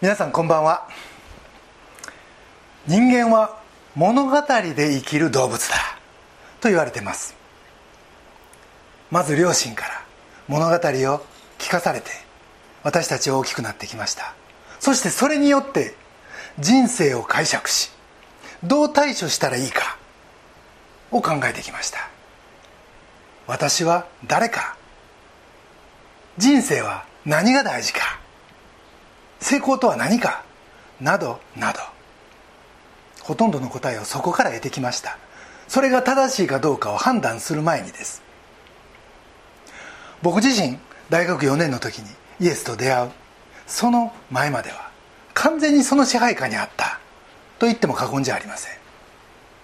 皆さんこんばんは。人間は物語で生きる動物だと言われてます。まず両親から物語を聞かされて私たちは大きくなってきました。そしてそれによって人生を解釈しどう対処したらいいかを考えてきました。私は誰か。人生は何が大事か。成功とは何か？などなど。ほとんどの答えをそこから得てきました。それが正しいかどうかを判断する前にです。僕自身大学4年の時にイエスと出会う。その前までは完全にその支配下にあった。と言っても過言じゃありません。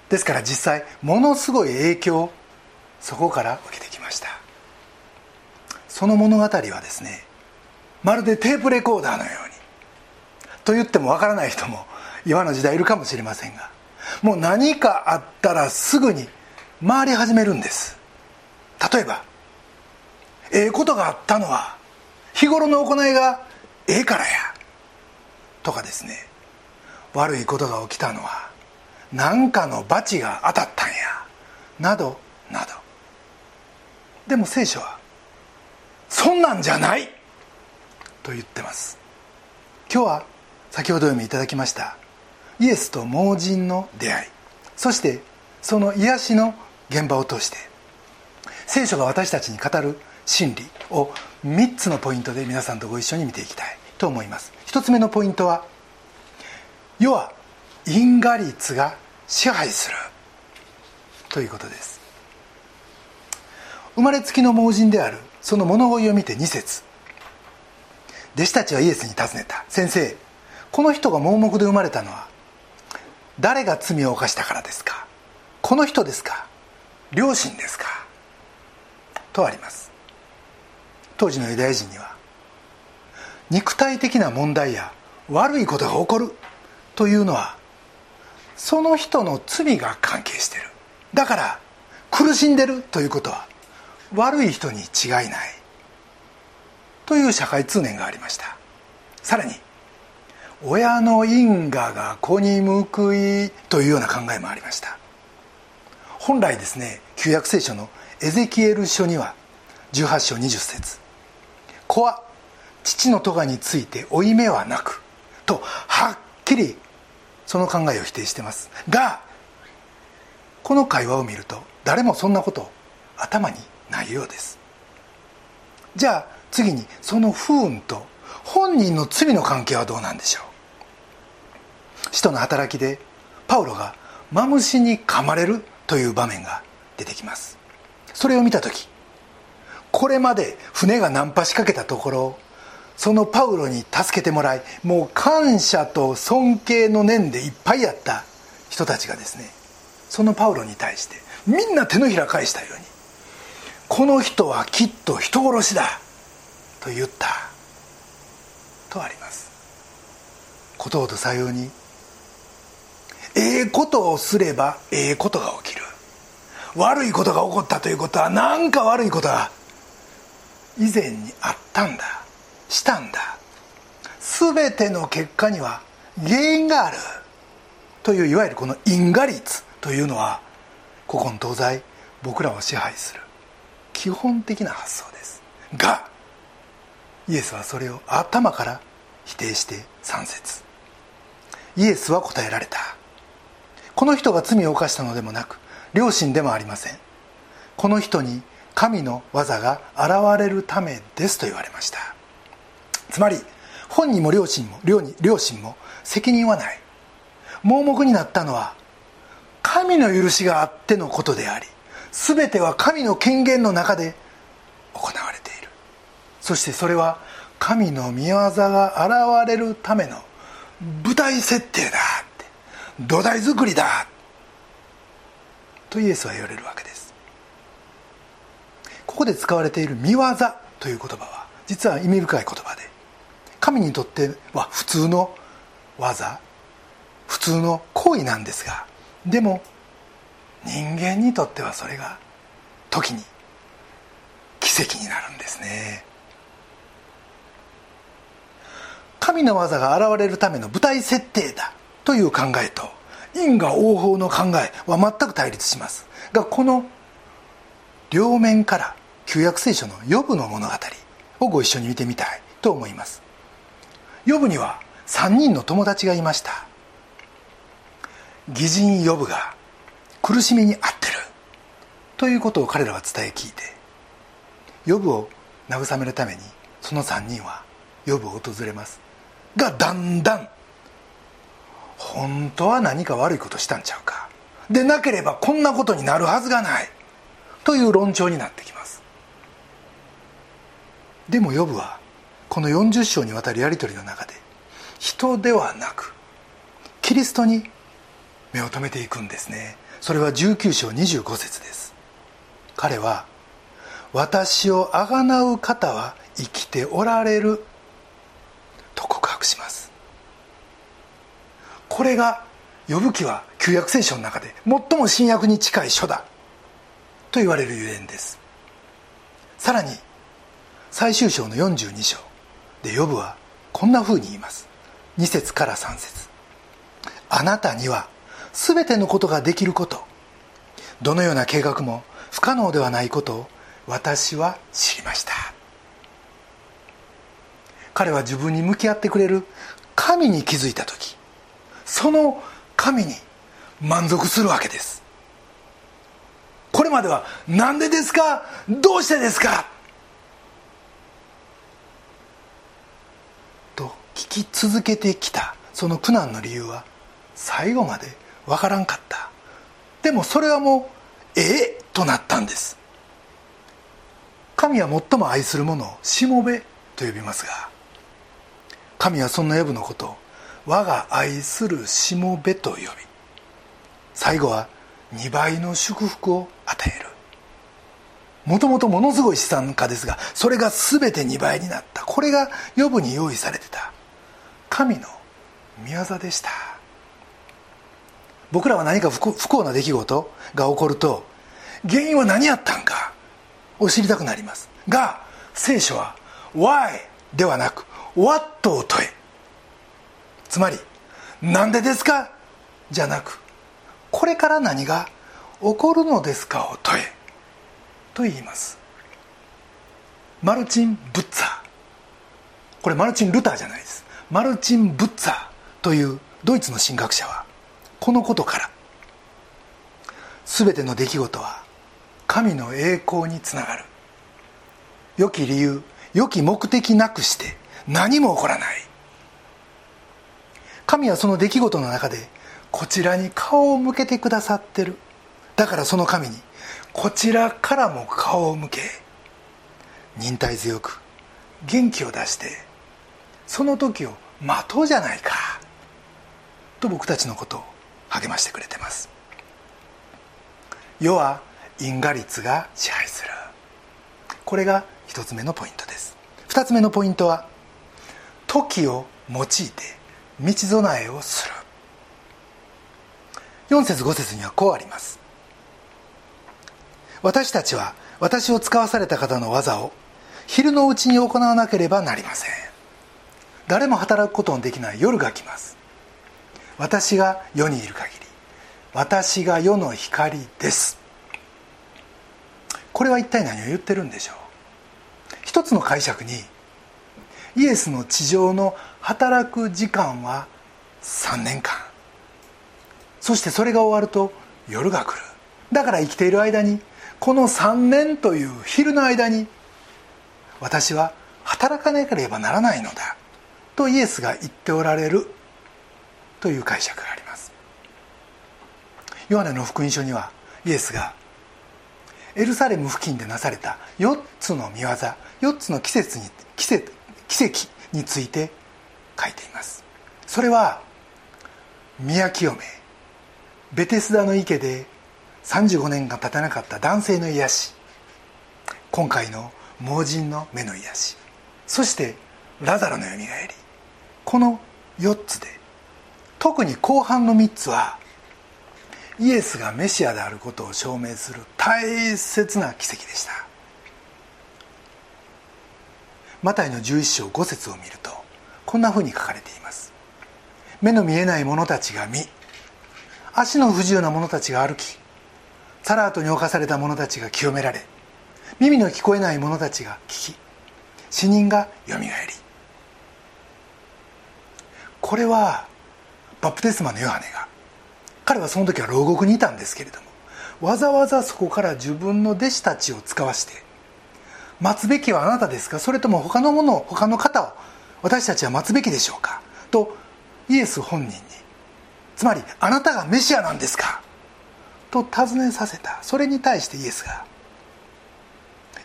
ですから実際ものすごい影響をそこから受けてきました。その物語はですねまるでテープレコーダーのようにと言ってもわからない人も今の時代いるかもしれませんがもう何かあったらすぐに回り始めるんです。例えばええことがあったのは日頃の行いがええからやとかですね。悪いことが起きたのは何かの罰が当たったんやなどなど。でも聖書はそんなんじゃないと言ってます。今日は先ほど読みいただきましたイエスと盲人の出会い。そしてその癒しの現場を通して聖書が私たちに語る真理を3つのポイントで皆さんとご一緒に見ていきたいと思います。1つ目のポイントは世は因果率が支配するということです。生まれつきの盲人であるその物乞いを見て2節弟子たちはイエスに尋ねた。先生この人が盲目で生まれたのは誰が罪を犯したからですか？この人ですか？両親ですか？とあります。当時のユダヤ人には肉体的な問題や悪いことが起こるというのはその人の罪が関係してる。だから苦しんでるということは悪い人に違いない。という社会通念がありました。さらに親の因果が子に報いというような考えもありました。本来ですね旧約聖書のエゼキエル書には18章20節。子は父の咎について負い目はなくとはっきりその考えを否定してます。がこの会話を見ると誰もそんなこと頭にないようです。じゃあ次にその不運と本人の罪の関係はどうなんでしょう？使徒の働きでパウロがマムシに噛まれるという場面が出てきます。それを見た時これまで船がナンパしかけたところそのパウロに助けてもらいもう感謝と尊敬の念でいっぱいやった人たちがですねそのパウロに対してみんな手のひら返したようにこの人はきっと人殺しだと言った。とあります。ことほどさようにええことをすればええことが起きる。悪いことが起こったということは何か悪いことが以前にあったんだ。したんだ。全ての結果には原因がある。といういわゆるこの因果率というのは古今東西僕らを支配する。基本的な発想です。がイエスはそれを頭から否定して3節。イエスは答えられた。この人が罪を犯したのでもなく両親でもありません。この人に神の技が現れるためですと言われました。つまり本人も両親も両親も責任はない。盲目になったのは神の許しがあってのことであり全ては神の権限の中で行われている。そしてそれは神の御業が現れるための舞台設定だって。土台作りだとイエスは言われるわけです。ここで使われている「見業」という言葉は実は意味深い言葉で神にとっては普通の技普通の行為なんですがでも人間にとってはそれが時に奇跡になるんですね。神の技が現れるための舞台設定だという考えと因果応報の考えは全く対立します。がこの両面から旧約聖書の予部の物語をご一緒に見てみたいと思います。予部には3人の友達がいました。義人予部が苦しみに遭ってるということを彼らは伝え聞いて予部を慰めるためにその3人は予部を訪れます。がだんだん本当は何か悪いことしたんちゃうか。でなければこんなことになるはずがない。という論調になってきます。でもヨブはこの40章にわたるやり取りの中で人ではなくキリストに目を留めていくんですね。それは19章25節です。彼は「私をあがなう方は生きておられる」と告白します。これが呼ぶ記は旧約聖書の中で最も新約に近い書だ。と言われるゆえんです。さらに最終章の42章でヨブはこんなふうに言います。2節から3節。あなたには全てのことができること。どのような計画も不可能ではないことを私は知りました。彼は自分に向き合ってくれる神に気づいた時その神に満足するわけです。これまでは「何でですか？どうしてですか?」と聞き続けてきたその苦難の理由は最後までわからんかった。でもそれはもうええとなったんです。神は最も愛する者をしもべと呼びますが神はそんな呼ぶのことを我が愛するしもべと呼び最後は2倍の祝福を与える。もともとものすごい資産家ですがそれが全て2倍になった。これが予部に用意されてた。神の御業でした。僕らは何か不幸な出来事が起こると原因は何やったんかを知りたくなります。が聖書は「Why」ではなく「What」を問えつまり「なんでですか?」じゃなく「これから何が起こるのですか?」を問えと言います。マルチン・ブッツァー。これマルチン・ルターじゃないです。マルチン・ブッツァーというドイツの神学者はこのことから全ての出来事は神の栄光につながる。良き理由良き目的なくして何も起こらない。神はその出来事の中でこちらに顔を向けてくださってる。だからその神にこちらからも顔を向け忍耐強く元気を出してその時を待とうじゃないかと僕たちのことを励ましてくれてます。世は因果率が支配する。これが一つ目のポイントです。二つ目のポイントは時を用いて道備えをする。4節5節にはこうあります。私たちは私を使わされた方の技を昼のうちに行わなければなりません。誰も働くことのできない夜が来ます。私が世にいる限り私が世の光です。これは一体何を言ってるんでしょう。一つの解釈にイエスの地上の働く時間は3年間。そしてそれが終わると夜が来る。だから生きている間にこの3年という昼の間に私は働かなければならないのだ。とイエスが言っておられるという解釈があります。ヨハネの福音書にはイエスがエルサレム付近でなされた4つの見業4つの季節に季節奇跡について書いています。それは宮清めベテスダの池で35年間経たなかった男性の癒し今回の盲人の目の癒しそしてラザロのよみがえりこの4つで特に後半の3つはイエスがメシアであることを証明する大切な奇跡でした。マタイの11章5節を見るとこんなふうに書かれています。目の見えない者たちが見足の不自由な者たちが歩きサラートに侵された者たちが清められ耳の聞こえない者たちが聞き死人がよみがえり。これはバプテスマのヨハネが彼はその時は牢獄にいたんですけれどもわざわざそこから自分の弟子たちを使わして待つべきはあなたですか？それとも他のものを他の方を私たちは待つべきでしょうか？とイエス本人につまりあなたがメシアなんですか？と尋ねさせた。それに対してイエスが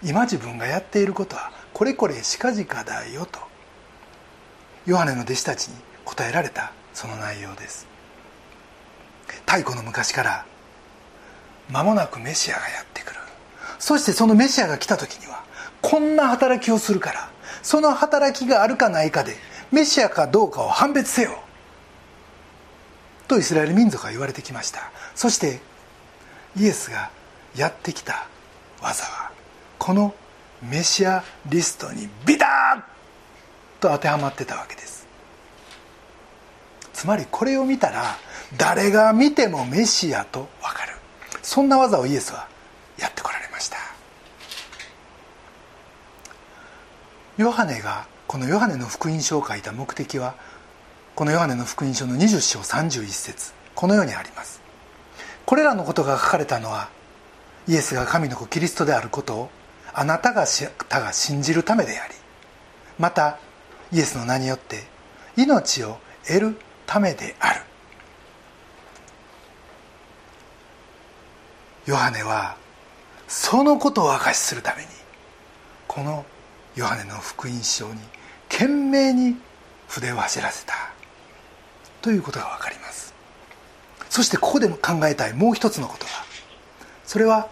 今自分がやっていることはこれこれしかじかだよとヨハネの弟子たちに答えられたその内容です。太古の昔から間もなくメシアがやってくる。そしてそのメシアが来た時にはこんな働きをするからその働きがあるかないかでメシアかどうかを判別せよ。とイスラエル民族は言われてきました。そしてイエスがやってきた技はこのメシアリストにビタッと当てはまってたわけです。つまりこれを見たら誰が見てもメシアと分かる。そんな技をイエスはやってこられました。ヨハネがこのヨハネの福音書を書いた目的はこのヨハネの福音書の20章31節このようにあります。これらのことが書かれたのはイエスが神の子キリストであることをあなたがたが信じるためでありまたイエスの名によって命を得るためである。ヨハネはそのことを証しするためにこのヨハネの福音書に懸命に筆を走らせた。ということが分かります。そしてここでも考えたいもう一つのことはそれは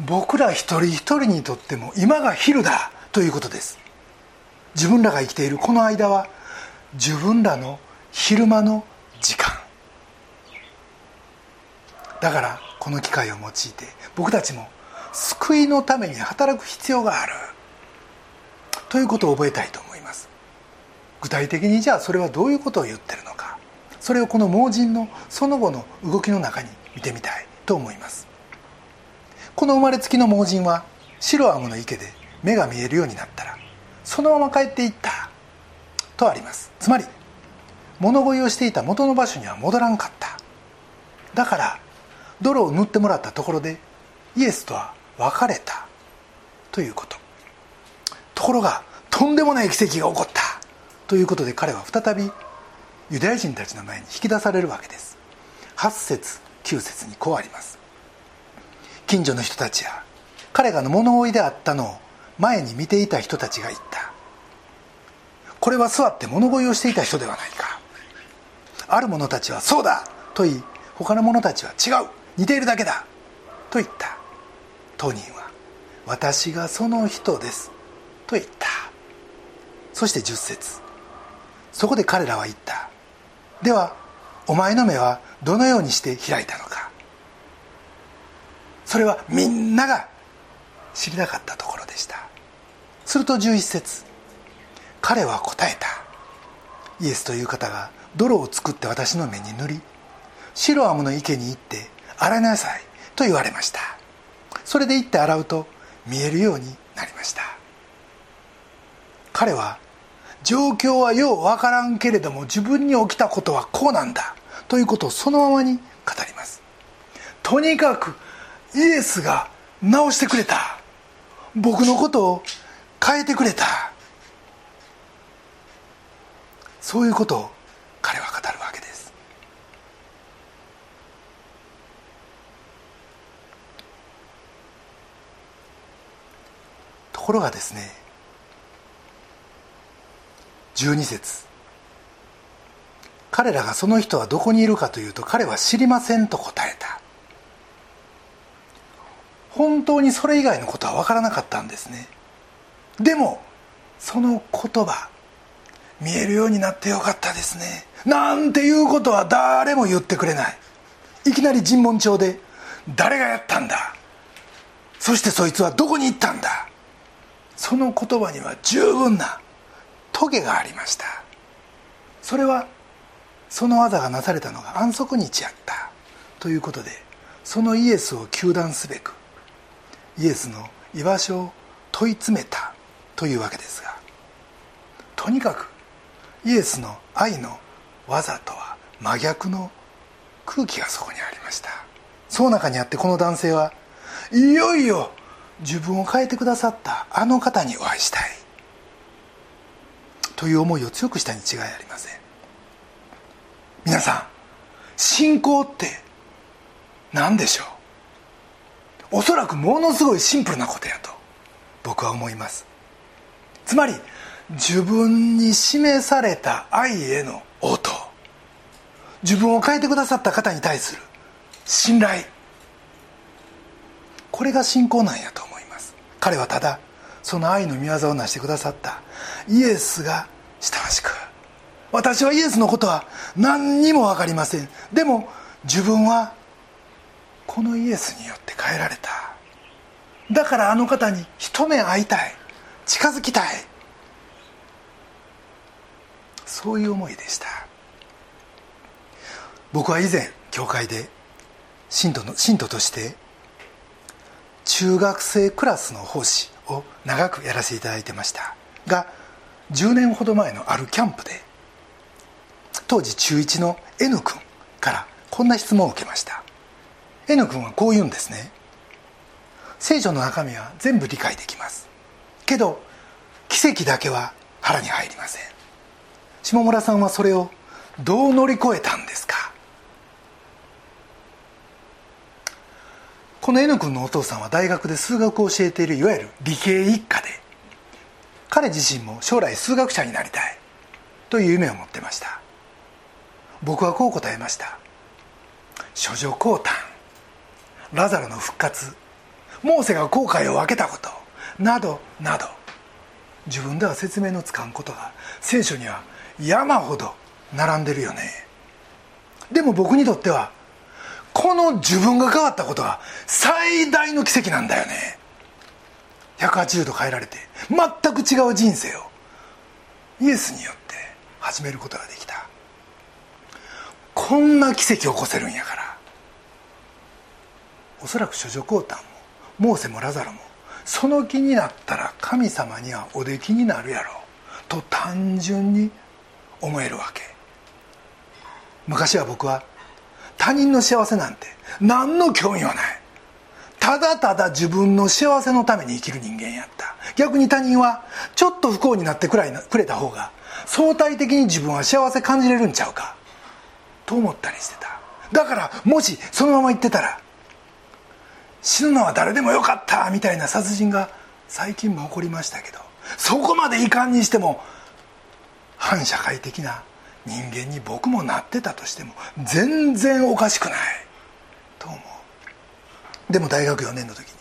僕ら一人一人にとっても今が昼だ。ということです。自分らが生きているこの間は自分らの昼間の時間。だからこの機会を用いて僕たちも救いのために働く必要がある。ということを覚えたいと思います。具体的にじゃあそれはどういうことを言ってるのか。それをこの盲人のその後の動きの中に見てみたいと思います。この生まれつきの盲人はシロアムの池で目が見えるようになったらそのまま帰っていったとあります。つまり物乞いをしていた元の場所には戻らんかった。だから泥を塗ってもらったところでイエスとは別れたということ。ところがとんでもない奇跡が起こった。ということで彼は再びユダヤ人たちの前に引き出されるわけです。8節9節にこうあります。近所の人たちや彼がの物乞いであったのを前に見ていた人たちが言った。これは座って物乞いをしていた人ではないか。ある者たちはそうだ。と言い他の者たちは違う。似ているだけだ。と言った。当人は私がその人です。と言った。そして10節。そこで彼らは言った。ではお前の目はどのようにして開いたのか。それはみんなが知りたかったところでした。すると11節。彼は答えた。イエスという方が泥を作って私の目に塗りシロアムの池に行って洗いなさいと言われました。それで行って洗うと見えるようになりました。彼は状況はようわからんけれども自分に起きたことはこうなんだということをそのままに語ります。とにかくイエスが治してくれた。僕のことを変えてくれた。そういうことを彼は語るわけです。ところがですね12節。彼らがその人はどこにいるかというと彼は知りませんと答えた。本当にそれ以外のことは分からなかったんですね。でもその言葉見えるようになってよかったですね。なんていうことは誰も言ってくれない。いきなり尋問帳で誰がやったんだ。そしてそいつはどこに行ったんだ。その言葉には十分なトゲがありました。それはその技がなされたのが安息日やった。ということでそのイエスを糾弾すべくイエスの居場所を問い詰めた。というわけですがとにかくイエスの愛の技とは真逆の空気がそこにありました。その中にあってこの男性はいよいよ自分を変えてくださったあの方にお会いしたい。という思いを強くしたに違いありません。皆さん信仰って何でしょう？おそらくものすごいシンプルなことやと僕は思います。つまり自分に示された愛への応答自分を変えてくださった方に対する信頼。これが信仰なんやと思います。彼はただその愛の御業を成してくださった。イエスが親しく。私はイエスのことは何にも分かりません。でも自分はこのイエスによって変えられた。だからあの方に一目会いたい。近づきたい。そういう思いでした。僕は以前教会で信徒の信徒として中学生クラスの奉仕長くやらせていただいてました。が10年ほど前のあるキャンプで当時中1の N 君からこんな質問を受けました。N 君はこう言うんですね。聖書の中身は全部理解できます。けど奇跡だけは腹に入りません。下村さんはそれをどう乗り越えたんですか？この N 君のお父さんは大学で数学を教えているいわゆる理系一家で彼自身も将来数学者になりたいという夢を持ってました。僕はこう答えました。処女降誕ラザロの復活モーセが後悔を分けたことなどなど。自分では説明のつかんことが聖書には山ほど並んでるよね。でも僕にとってはこの自分が変わったことが最大の奇跡なんだよね。180度変えられて全く違う人生をイエスによって始めることができた。こんな奇跡を起こせるんやから。おそらく処女降誕もモーセもラザロもその気になったら神様にはおできになるやろう。と単純に思えるわけ。昔は僕は他人の幸せなんて何の興味もない。ただただ自分の幸せのために生きる人間やった。逆に他人はちょっと不幸になってくらいくれた方が相対的に自分は幸せ感じれるんちゃうか。と思ったりしてた。だからもしそのまま言ってたら死ぬのは誰でもよかったみたいな殺人が最近も起こりましたけどそこまでいかんにしても反社会的な人間に僕もなってたとしても全然おかしくない。と思う。でも大学4年の時に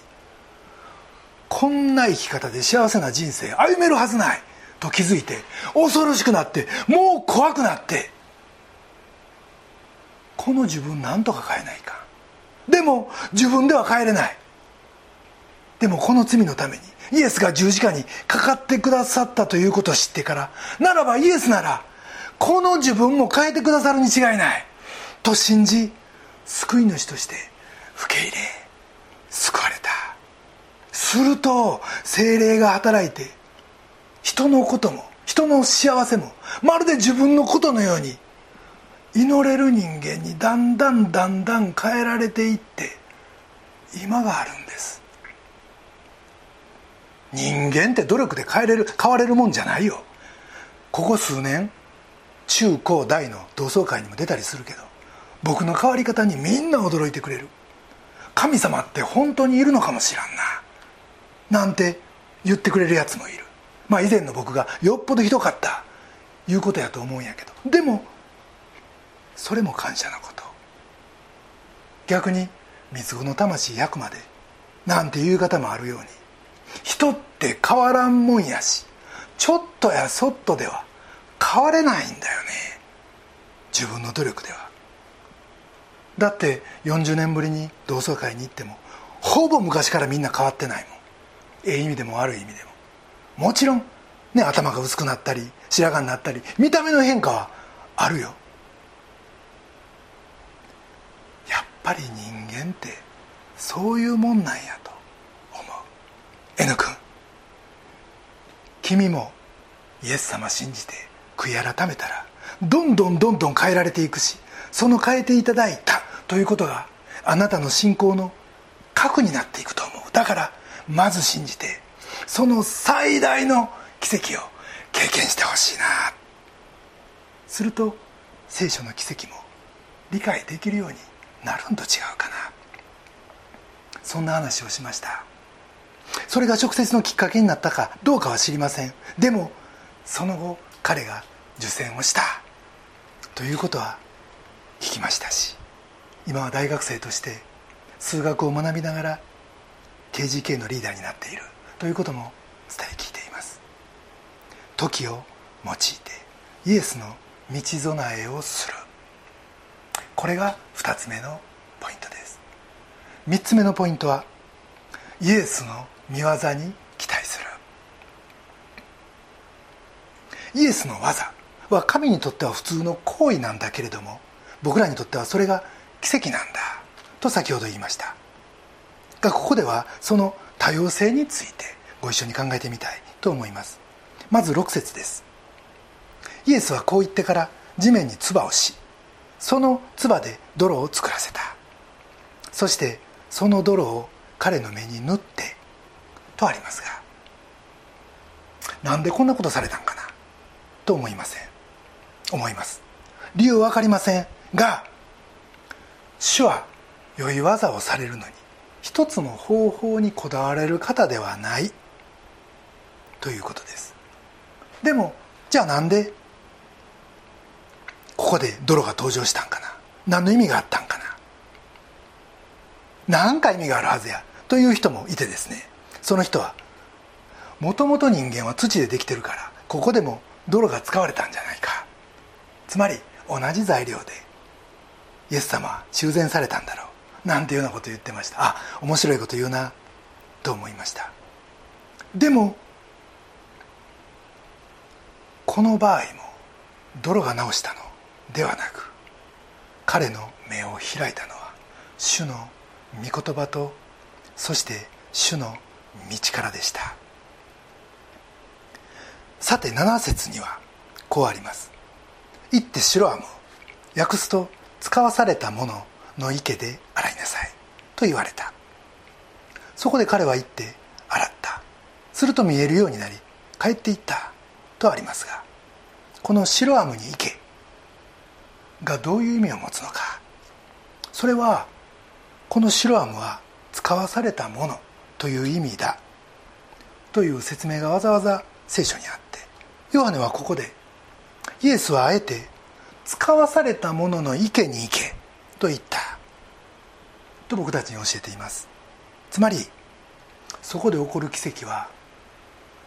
こんな生き方で幸せな人生歩めるはずない。と気づいて恐ろしくなってもう怖くなってこの自分何とか変えないか。でも自分では帰れない。でもこの罪のためにイエスが十字架にかかってくださったということを知ってからならばイエスならこの自分も変えてくださるに違いない。と信じ救い主として受け入れ救われた。すると精霊が働いて人のことも人の幸せもまるで自分のことのように祈れる人間にだんだんだんだん変えられていって今があるんです。人間って努力で変えれる変われるもんじゃないよ。ここ数年中高大の同窓会にも出たりするけど僕の変わり方にみんな驚いてくれる。神様って本当にいるのかもしらんな。なんて言ってくれるやつもいる。まあ以前の僕がよっぽどひどかった。いうことやと思うんやけど。でもそれも感謝のこと。逆に三つ子の魂焼くまでなんていう方もあるように。人って変わらんもんやしちょっとやそっとでは変われないんだよね。自分の努力では。だって40年ぶりに同窓会に行ってもほぼ昔からみんな変わってないもん。ええ意味でも悪い意味でも。もちろんね頭が薄くなったり白髪になったり見た目の変化はあるよ。やっぱり人間ってそういうもんなんやと思う。N 君君もイエス様信じて悔い改めたらどんどんどんどん変えられていくしその変えていただいたということがあなたの信仰の核になっていくと思う。だからまず信じてその最大の奇跡を経験してほしいな。すると聖書の奇跡も理解できるようになるんと違うかな。そんな話をしました。それが直接のきっかけになったかどうかは知りません。でもその後彼が受選をした。ということは聞きましたし今は大学生として数学を学びながら KGK のリーダーになっている。ということも伝え聞いています。時を用いてイエスの道備えをする。これが2つ目のポイントです。3つ目のポイントはイエスの見業に期待するイエスの技は神にとっては普通の行為なんだけれども僕らにとってはそれが奇跡なんだと先ほど言いました。がここではその多様性についてご一緒に考えてみたいと思います。まず6節です。イエスはこう言ってから地面に唾をしその唾で泥を作らせた。そしてその泥を彼の目に塗ってとありますがなんでこんなことされたんかな？と思いません。思います。理由分かりません。が主は良い技をされるのに一つの方法にこだわれる方ではない。ということです。でもじゃあなんでここで泥が登場したんかな？何の意味があったんかな？何か意味があるはずや。という人もいてですね。その人はもともと人間は土でできてるからここでも泥が使われたんじゃないか。つまり同じ材料でイエス様は修繕されたんだろう。なんていうようなことを言ってました。あ面白いこと言うな。と思いました。でもこの場合も泥が直したのではなく彼の目を開いたのは主の御言葉とそして主の道からでした。さて7節にはこうあります「行ってシロアム訳すと使わされたものの池で洗いなさい」と言われた。そこで彼は行って洗った。すると見えるようになり帰っていったとありますがこのシロアムに行けがどういう意味を持つのか。それはこのシロアムは使わされたものという意味だという説明がわざわざ聖書にあってヨハネはここでイエスはあえて使わされたものの池に行けと言った。と僕たちに教えています。つまりそこで起こる奇跡は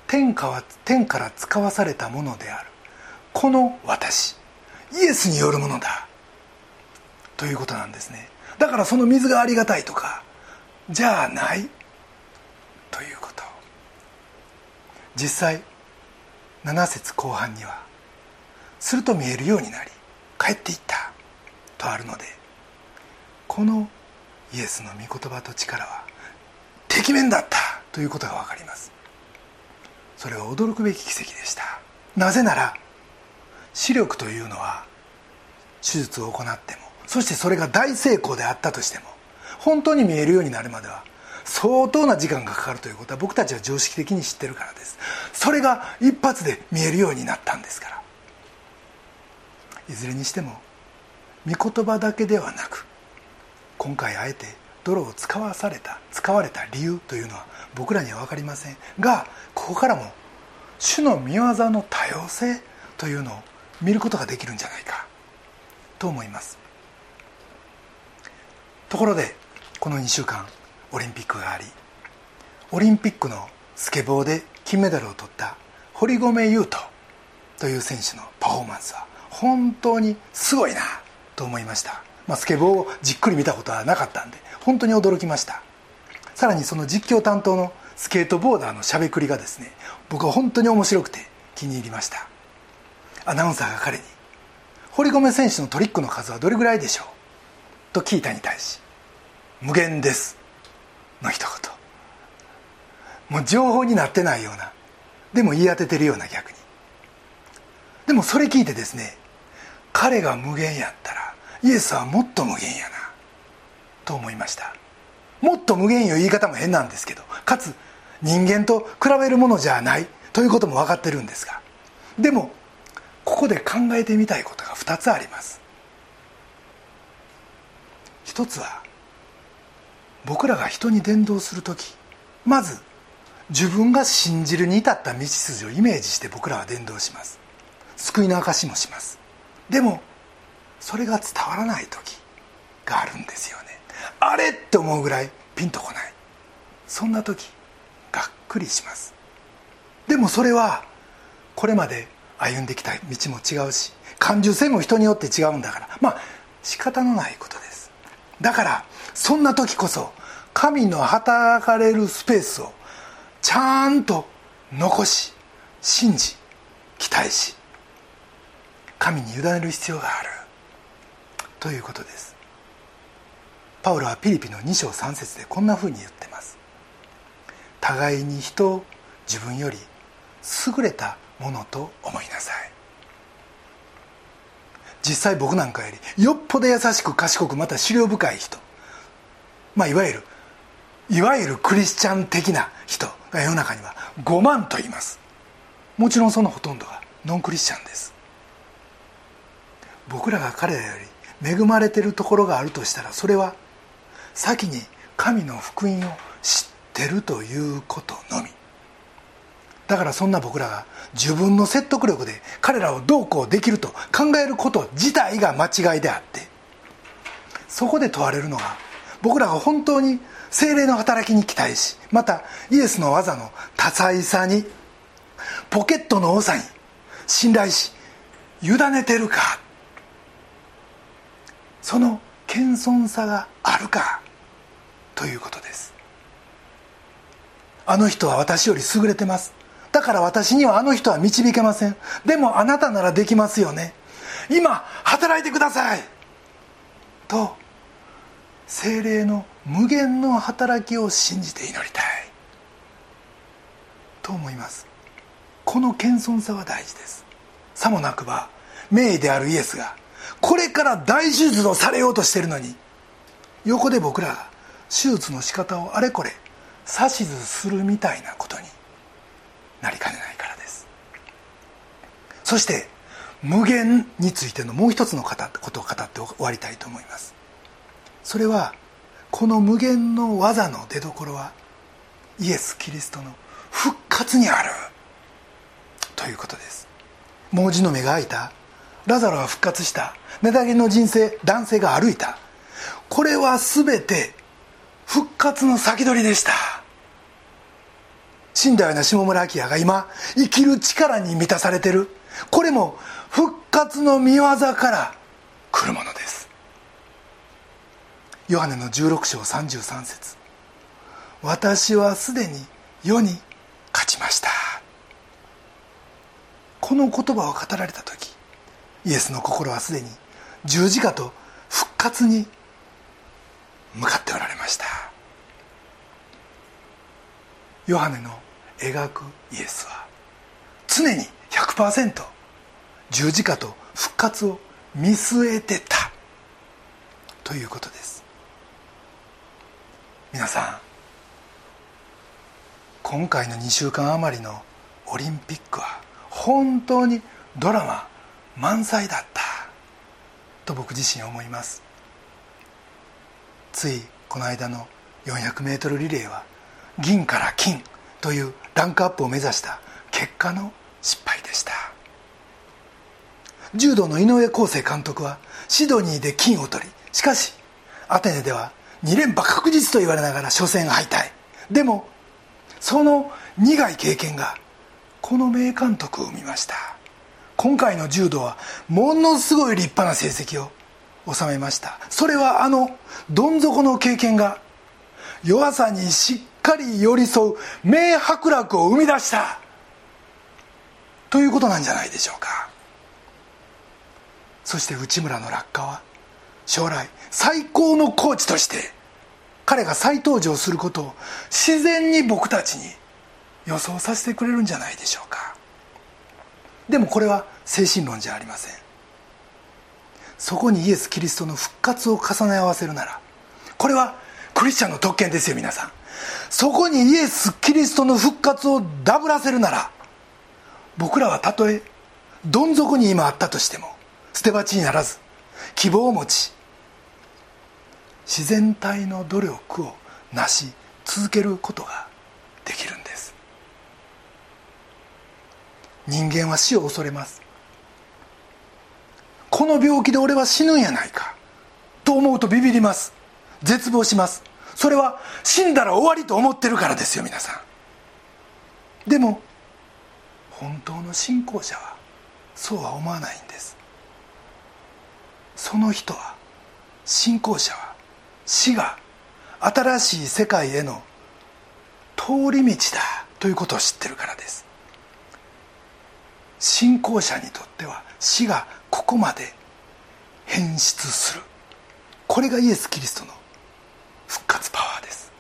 天下は天から使わされたものである。この私イエスによるものだ。ということなんですね。だからその水がありがたいとかじゃあない。ということ。実際7節後半にはすると見えるようになり帰っていったとあるのでこのイエスの御言葉と力はてきめんだったということが分かります。それは驚くべき奇跡でした。なぜなら視力というのは手術を行ってもそしてそれが大成功であったとしても本当に見えるようになるまでは相当な時間がかかるということは僕たちは常識的に知ってるからです。それが一発で見えるようになったんですから。いずれにしても御言葉だけではなく今回あえて泥を使わされた使われた理由というのは僕らには分かりません。がここからも主の御業の多様性というのを見ることができるんじゃないかと思います。ところでこの2週間オリンピックがありオリンピックのスケボーで金メダルを取った堀米雄斗という選手のパフォーマンスは本当にすごいなと思いました、まあ、スケボーをじっくり見たことはなかったんで本当に驚きました。さらにその実況担当のスケートボーダーのしゃべくりがですね僕は本当に面白くて気に入りました。アナウンサーが彼に堀米選手のトリックの数はどれぐらいでしょう？と聞いたに対し「無限です」の一言。もう情報になってないような。でも言い当ててるような逆に。でもそれ聞いてですね彼が無限やったらイエスはもっと無限やなと思いました。もっと無限いう言い方も変なんですけどかつ人間と比べるものじゃないということも分かってるんですがでもここで考えてみたいことが2つあります。一つは僕らが人に伝道する時まず自分が信じるに至った道筋をイメージして僕らは伝道します。救いの証もします。でもそれが伝わらない時があるんですよね。あれって思うぐらいピンとこない。そんな時がっくりします。でもそれはこれまで歩んできた道も違うし感受性も人によって違うんだから。まあ仕方のないことです。だからそんな時こそ神の働かれるスペースをちゃんと残し信じ期待し神に委ねる必要がある。ということです。パウロはピリピの2章3節でこんなふうに言ってます。互いに人を自分より優れたものと思いなさい。実際僕なんかよりよっぽど優しく賢くまた資料深い人。まあいわゆるいわゆるクリスチャン的な人が世の中には5万と言います。もちろんそのほとんどがノンクリスチャンです。僕らが彼らより恵まれてるところがあるとしたらそれは先に神の福音を知ってるということのみ。だからそんな僕らが自分の説得力で彼らをどうこうできると考えること自体が間違いであってそこで問われるのが僕らが本当に精霊の働きに期待しまたイエスの技の多彩さにポケットの多さに信頼し委ねてるか。その謙遜さがあるか。ということです。あの人は私より優れてます。だから私にはあの人は導けません。でもあなたならできますよね。今働いてください。と精霊の無限の働きを信じて祈りたい。と思います。この謙遜さは大事です。さもなくば名医であるイエスがこれから大手術をされようとしてるのに横で僕らが手術の仕方をあれこれ指図するみたいなことになりかねないからです。そして無限についてのもう一つのことを語って終わりたいと思います。それはこの無限の技の出どころはイエス・キリストの復活にある。ということです。盲字の目が開いた。ラザロは復活した。ネタゲの人生男性が歩いた。これは全て復活の先取りでした。死んだような下村明が今生きる力に満たされてる。これも復活の見業から来るもの。ヨハネの16章33節。私はすでに世に勝ちました。この言葉を語られた時イエスの心はすでに十字架と復活に向かっておられました。ヨハネの描くイエスは常に100%十字架と復活を見据えてた。ということです。皆さん今回の2週間余りのオリンピックは本当にドラマ満載だった。と僕自身思います。ついこの間の 400m リレーは銀から金というランクアップを目指した結果の失敗でした。柔道の井上康生監督はシドニーで金を取りしかしアテネでは2連覇確実と言われながら初戦敗退。でもその苦い経験がこの名監督を生みました。今回の柔道はものすごい立派な成績を収めました。それはあのどん底の経験が弱さにしっかり寄り添う名伯楽を生み出した。ということなんじゃないでしょうか。そして内村の落下は将来最高のコーチとして彼が再登場することを自然に僕たちに予想させてくれるんじゃないでしょうか。でもこれは精神論じゃありません。そこにイエス・キリストの復活を重ね合わせるならこれはクリスチャンの特権ですよ皆さん。そこにイエス・キリストの復活をダブらせるなら僕らはたとえどん底に今あったとしても捨て鉢にならず希望を持ち自然体の努力をなし続けることができるんです。人間は死を恐れます。この病気で俺は死ぬんやないか。と思うとビビります。絶望します。それは死んだら終わりと思ってるからですよ皆さん。でも本当の信仰者はそうは思わないんです。その人は信仰者は死が新しい世界への通り道だということを知ってるからです。信仰者にとっては死がここまで変質する。これがイエス・キリストの復活パワーです。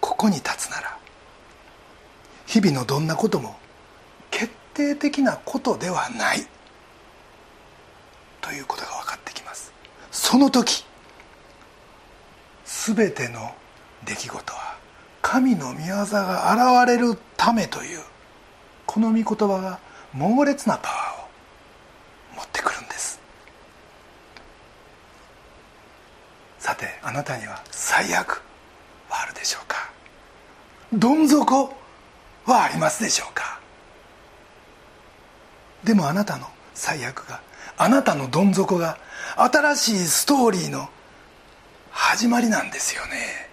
ここに立つなら日々のどんなことも決定的なことではない。ということが分かってきます。その時全ての出来事は神の御業が現れるためというこの御言葉が猛烈なパワーを持ってくるんです。さてあなたには最悪はあるでしょうか？どん底はありますでしょうか？でもあなたの最悪があなたのどん底が新しいストーリーの始まりなんですよね。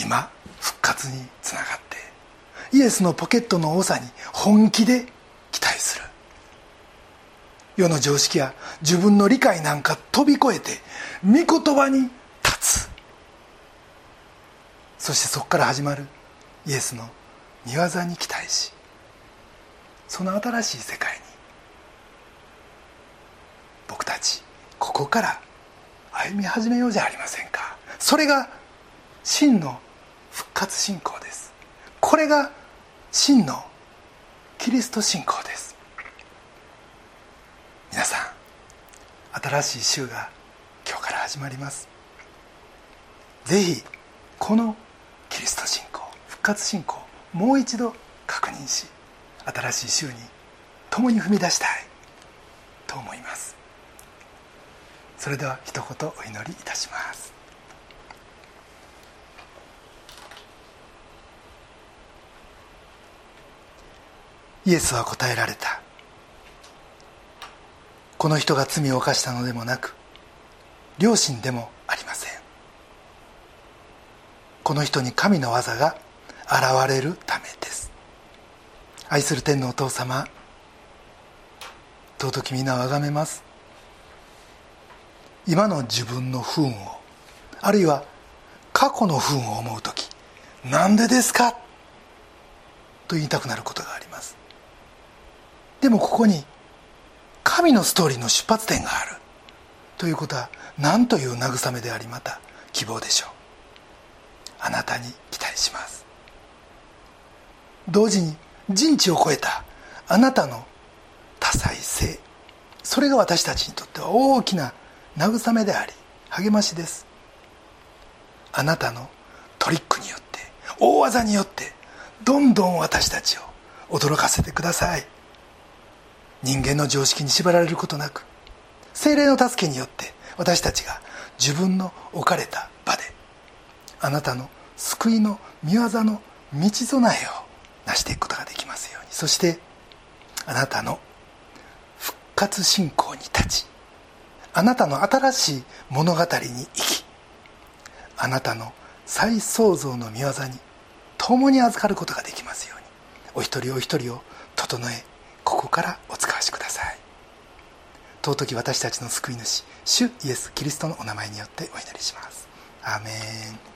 今復活につながってイエスのポケットの多さに本気で期待する。世の常識や自分の理解なんか飛び越えて御言葉に立つ。そしてそこから始まるイエスの御業に期待しその新しい世界に僕たちここから歩み始めようじゃありませんか。それが真の復活信仰です。これが真のキリスト信仰です。皆さん新しい週が今日から始まります。ぜひこのキリスト信仰復活信仰もう一度確認し新しい週に共に踏み出したいと思います。それでは一言お祈りいたします。イエスは答えられた。この人が罪を犯したのでもなく両親でもありません。この人に神の技が現れるためです。愛する天のお父様尊き皆をあがめます。今の自分の不運をあるいは過去の不運を思う時なんでですか？と言いたくなることがあります。でもここに神のストーリーの出発点がある。ということは何という慰めでありまた希望でしょう。あなたに期待します。同時に人知を超えたあなたの多彩性それが私たちにとっては大きな慰めであり励ましです。あなたのトリックによって大技によってどんどん私たちを驚かせてください。人間の常識に縛られることなく精霊の助けによって私たちが自分の置かれた場であなたの救いの御業の道備えを成していくことができますように。そしてあなたの復活信仰に立ちあなたの新しい物語に生きあなたの再創造の御業に共に預かることができますようにお一人お一人を整えここからお使わしください。尊き私たちの救い主主イエス・キリストのお名前によってお祈りします。アーメン。